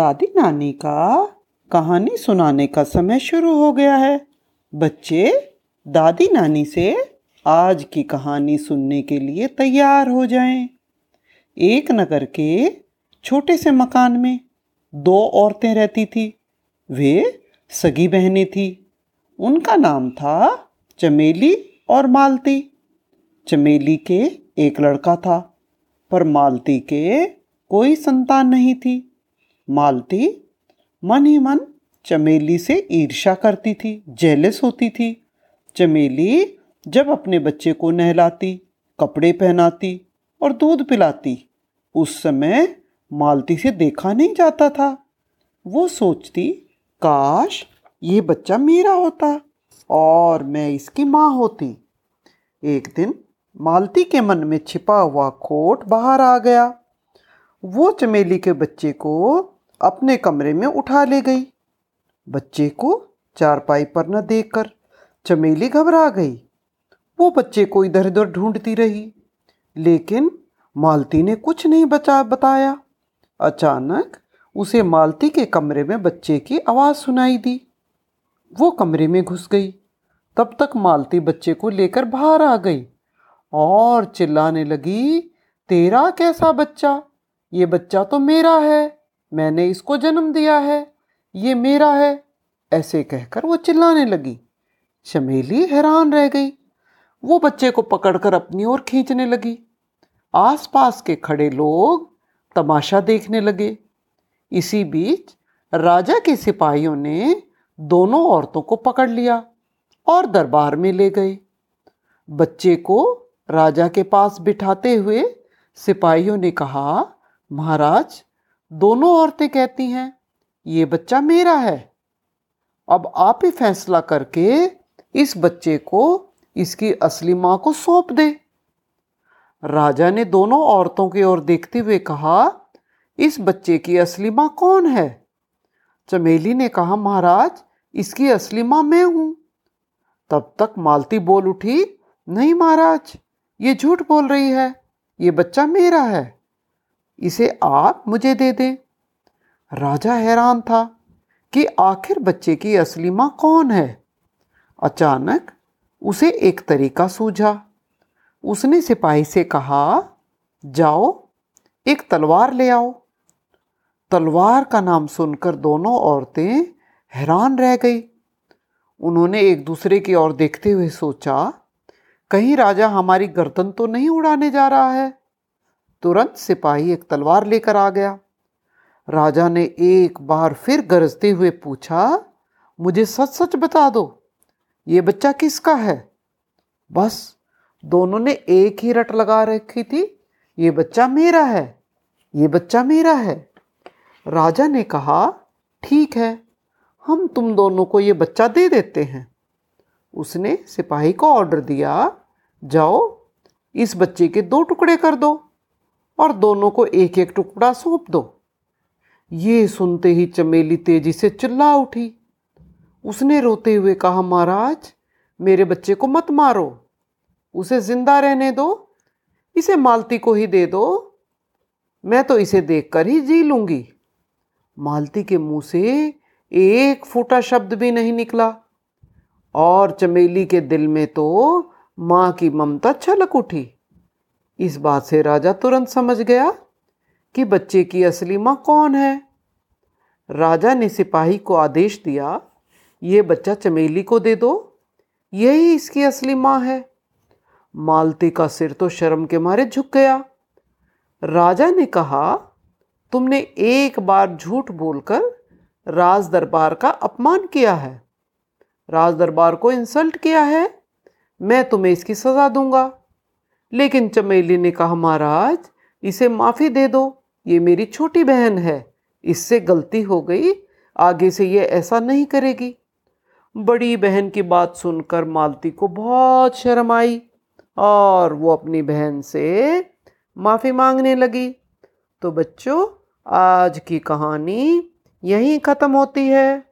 दादी नानी का कहानी सुनाने का समय शुरू हो गया है। बच्चे, दादी नानी से आज की कहानी सुनने के लिए तैयार हो जाएँ। एक नगर के छोटे से मकान में दो औरतें रहती थी। वे सगी बहनें थी। उनका नाम था चमेली और मालती। चमेली के एक लड़का था, पर मालती के कोई संतान नहीं थी। मालती मन ही मन चमेली से ईर्षा करती थी जेलस होती थी। चमेली जब अपने बच्चे को नहलाती, कपड़े पहनाती और दूध पिलाती, उस समय मालती से देखा नहीं जाता था। वो सोचती, काश ये बच्चा मेरा होता और मैं इसकी माँ होती। एक दिन मालती के मन में छिपा हुआ खोट बाहर आ गया। वो चमेली के बच्चे को अपने कमरे में उठा ले गई। बच्चे को चारपाई पर न देखकर चमेली घबरा गई। वो बच्चे को इधर उधर ढूंढती रही, लेकिन मालती ने कुछ नहीं बचा, बताया। अचानक उसे मालती के कमरे में बच्चे की आवाज़ सुनाई दी। वो कमरे में घुस गई। तब तक मालती बच्चे को लेकर बाहर आ गई और चिल्लाने लगी, तेरा कैसा बच्चा? ये बच्चा तो मेरा है। मैंने इसको जन्म दिया है, ये मेरा है, ऐसे कहकर वो चिल्लाने लगी। चमेली हैरान रह गई। वो बच्चे को पकड़कर अपनी ओर खींचने लगी। आसपास के खड़े लोग तमाशा देखने लगे। इसी बीच राजा के सिपाहियों ने दोनों औरतों को पकड़ लिया और दरबार में ले गए। बच्चे को राजा के पास बिठाते हुए सिपाहियों ने कहा, महाराज दोनों औरतें कहती हैं, ये बच्चा मेरा है। अब आप ही फैसला करके इस बच्चे को, इसकी असली माँ को सौंप दे। राजा ने दोनों औरतों की ओर देखते हुए कहा, इस बच्चे की असली माँ कौन है? चमेली ने कहा, महाराज, इसकी असली माँ मैं हूँ। तब तक मालती बोल उठी, नहीं महाराज, ये झूठ बोल रही है, ये बच्चा मेरा है। इसे आप मुझे दे दें। राजा हैरान था कि आखिर बच्चे की असली माँ कौन है। अचानक उसे एक तरीका सूझा। उसने सिपाही से कहा, जाओ, एक तलवार ले आओ। तलवार का नाम सुनकर दोनों औरतें हैरान रह गई। उन्होंने एक दूसरे की ओर देखते हुए सोचा, कहीं राजा हमारी गर्दन तो नहीं उड़ाने जा रहा है? तुरंत सिपाही एक तलवार लेकर आ गया। राजा ने एक बार फिर गरजते हुए पूछा, मुझे सच सच बता दो, ये बच्चा किसका है? बस, दोनों ने एक ही रट लगा रखी थी, ये बच्चा मेरा है, ये बच्चा मेरा है। राजा ने कहा, ठीक है, हम तुम दोनों को ये बच्चा दे देते हैं। उसने सिपाही को ऑर्डर दिया, जाओ, इस बच्चे के दो टुकड़े कर दो। और दोनों को एक एक टुकड़ा सौंप दो। ये सुनते ही चमेली तेज़ी से चिल्ला उठी। उसने रोते हुए कहा, महाराज, मेरे बच्चे को मत मारो। उसे ज़िंदा रहने दो। इसे मालती को ही दे दो। मैं तो इसे देखकर ही जी लूँगी। मालती के मुँह से एक फूटा शब्द भी नहीं निकला। और चमेली के दिल में तो माँ की ममता छलक उठी। इस बात से राजा तुरंत समझ गया कि बच्चे की असली माँ कौन है। राजा ने सिपाही को आदेश दिया, ये बच्चा चमेली को दे दो, यही इसकी असली माँ है। मालती का सिर तो शर्म के मारे झुक गया। राजा ने कहा, तुमने एक बार झूठ बोलकर राज दरबार का अपमान किया है। राज दरबार को इंसल्ट किया है, मैं तुम्हें इसकी सजा दूँगा। लेकिन चमेली ने कहा, महाराज, इसे माफ़ी दे दो, ये मेरी छोटी बहन है, इससे गलती हो गई, आगे से ये ऐसा नहीं करेगी। बड़ी बहन की बात सुनकर मालती को बहुत शर्म आई और वो अपनी बहन से माफ़ी मांगने लगी। तो बच्चों, आज की कहानी यहीं ख़त्म होती है।